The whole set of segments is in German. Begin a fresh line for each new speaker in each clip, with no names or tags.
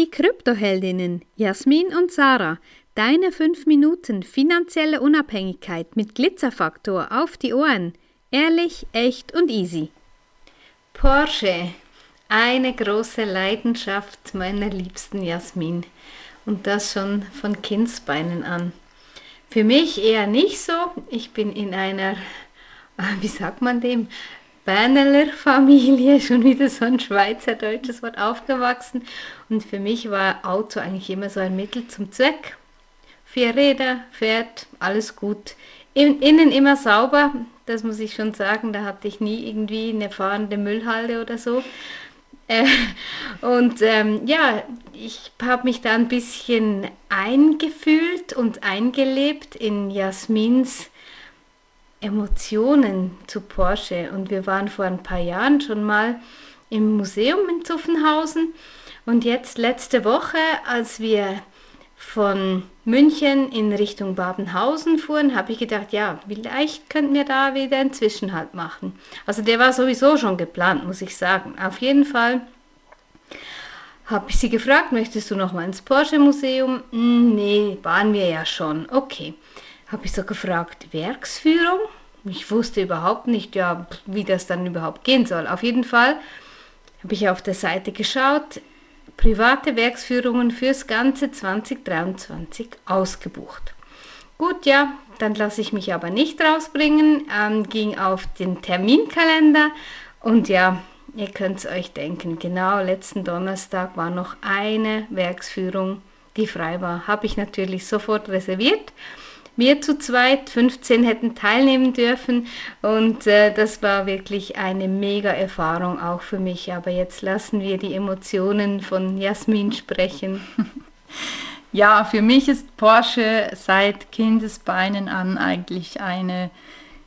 Die Kryptoheldinnen Jasmin und Sarah, deine 5 Minuten finanzielle Unabhängigkeit mit Glitzerfaktor auf die Ohren. Ehrlich, echt und easy.
Porsche, eine große Leidenschaft meiner liebsten Jasmin. Und das schon von Kindsbeinen an. Für mich eher nicht so. Ich bin in einer, wie sagt man dem, Berneler Familie, schon wieder so ein schweizerdeutsches Wort, aufgewachsen. Und für mich war Auto eigentlich immer so ein Mittel zum Zweck. Vier Räder, Pferd, alles gut. innen immer sauber, das muss ich schon sagen. Da hatte ich nie irgendwie eine fahrende Müllhalde oder so. Äh, und ähm, ja, ich habe mich da ein bisschen eingefühlt und eingelebt in Jasmins Emotionen zu Porsche. Und wir waren vor ein paar Jahren schon mal im Museum in Zuffenhausen. Und jetzt letzte Woche, als wir von München in Richtung Babenhausen fuhren, habe ich gedacht, ja, vielleicht könnten wir da wieder einen Zwischenhalt machen. Also der war sowieso schon geplant, muss ich sagen. Auf jeden Fall habe ich sie gefragt, möchtest du noch mal ins Porsche Museum? Hm, nee, waren wir ja schon. Okay habe ich so gefragt, Werksführung? Ich wusste überhaupt nicht, ja, wie das dann überhaupt gehen soll. Auf jeden Fall habe ich auf der Seite geschaut, private Werksführungen fürs ganze 2023 ausgebucht. Gut, ja, dann lasse ich mich aber nicht rausbringen, ähm, ging auf den Terminkalender und ja, ihr könnt es euch denken, genau letzten Donnerstag war noch eine Werksführung, die frei war. Habe ich natürlich sofort reserviert wir zu zweit, 15 hätten teilnehmen dürfen und äh, das war wirklich eine mega Erfahrung auch für mich. Aber jetzt lassen wir die Emotionen von Jasmin sprechen.
Ja, für mich ist Porsche seit Kindesbeinen an eigentlich eine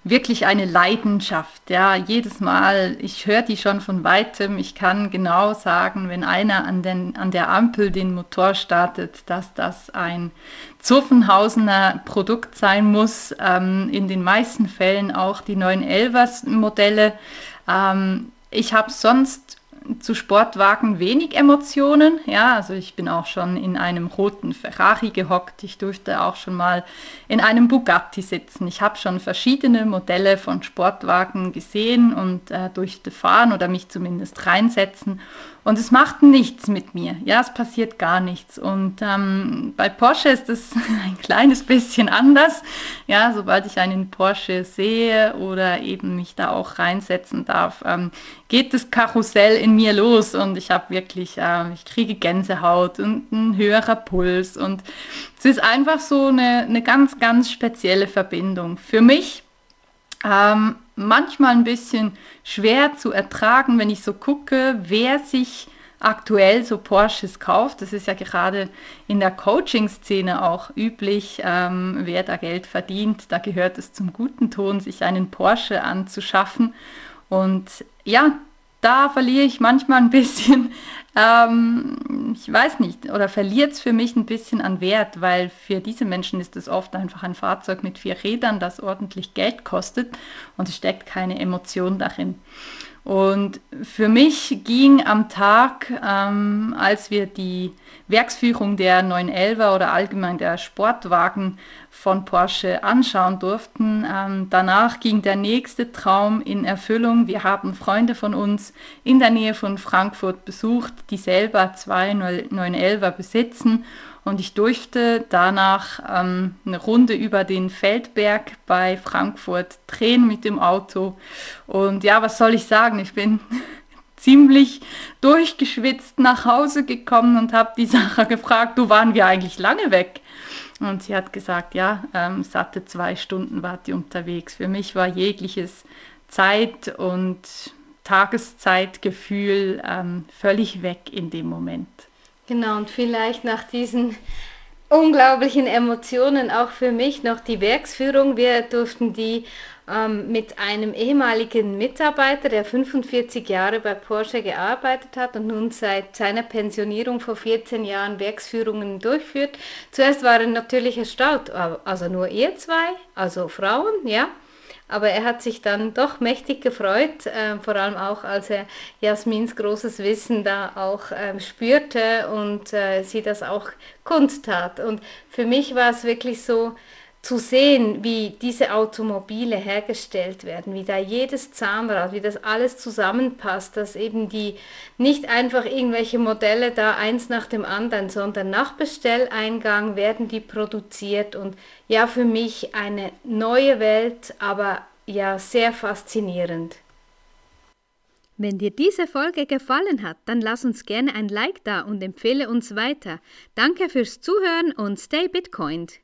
wirklich eine Leidenschaft. Ja, jedes Mal, ich höre die schon von weitem. Ich kann genau sagen, wenn einer an, den, an der Ampel den Motor startet, dass das ein Zuffenhausener Produkt sein muss. Ähm, in den meisten Fällen auch die 911er Modelle. Ähm, ich habe sonst zu Sportwagen wenig Emotionen. Ja, also ich bin auch schon in einem roten Ferrari gehockt. Ich durfte auch schon mal in einem Bugatti sitzen. Ich habe schon verschiedene Modelle von Sportwagen gesehen und äh, durfte fahren oder mich zumindest reinsetzen. Und es macht nichts mit mir. Ja, es passiert gar nichts. Und ähm, bei Porsche ist es ein kleines bisschen anders. Ja, sobald ich einen Porsche sehe oder eben mich da auch reinsetzen darf, ähm, geht das Karussell in mir los und ich habe wirklich, äh, ich kriege Gänsehaut und ein höherer Puls. Und es ist einfach so eine, eine ganz, ganz spezielle Verbindung. Für mich ähm, manchmal ein bisschen schwer zu ertragen, wenn ich so gucke, wer sich aktuell so Porsches kauft. Das ist ja gerade in der Coaching-Szene auch üblich, ähm, wer da Geld verdient. Da gehört es zum guten Ton, sich einen Porsche anzuschaffen. Und ja, da verliere ich manchmal ein bisschen, ähm, ich weiß nicht, oder verliert es für mich ein bisschen an Wert, weil für diese Menschen ist es oft einfach ein Fahrzeug mit vier Rädern, das ordentlich Geld kostet und es steckt keine Emotion darin. Und für mich ging am Tag, ähm, als wir die Werksführung der 911er oder allgemein der Sportwagen von Porsche anschauen durften, ähm, danach ging der nächste Traum in Erfüllung. Wir haben Freunde von uns in der Nähe von Frankfurt besucht, die selber zwei 911er besitzen und ich durfte danach ähm, eine Runde über den Feldberg bei Frankfurt drehen mit dem Auto. Und ja, was soll ich sagen? Ich bin ziemlich durchgeschwitzt nach Hause gekommen und habe die Sache gefragt, du waren wir eigentlich lange weg? Und sie hat gesagt, ja, ähm, satte zwei Stunden war die unterwegs. Für mich war jegliches Zeit- und Tageszeitgefühl ähm, völlig weg in dem Moment.
Genau, und vielleicht nach diesen unglaublichen Emotionen auch für mich noch die Werksführung. Wir durften die ähm, mit einem ehemaligen Mitarbeiter, der 45 Jahre bei Porsche gearbeitet hat und nun seit seiner Pensionierung vor 14 Jahren Werksführungen durchführt. Zuerst waren natürlich erstaunt, also nur ihr zwei, also Frauen, ja. Aber er hat sich dann doch mächtig gefreut, äh, vor allem auch, als er Jasmins großes Wissen da auch äh, spürte und äh, sie das auch kundtat. Und für mich war es wirklich so, zu sehen, wie diese Automobile hergestellt werden, wie da jedes Zahnrad, wie das alles zusammenpasst, dass eben die nicht einfach irgendwelche Modelle da eins nach dem anderen, sondern nach Bestelleingang werden die produziert und ja für mich eine neue Welt, aber ja sehr faszinierend.
Wenn dir diese Folge gefallen hat, dann lass uns gerne ein Like da und empfehle uns weiter. Danke fürs Zuhören und stay Bitcoined.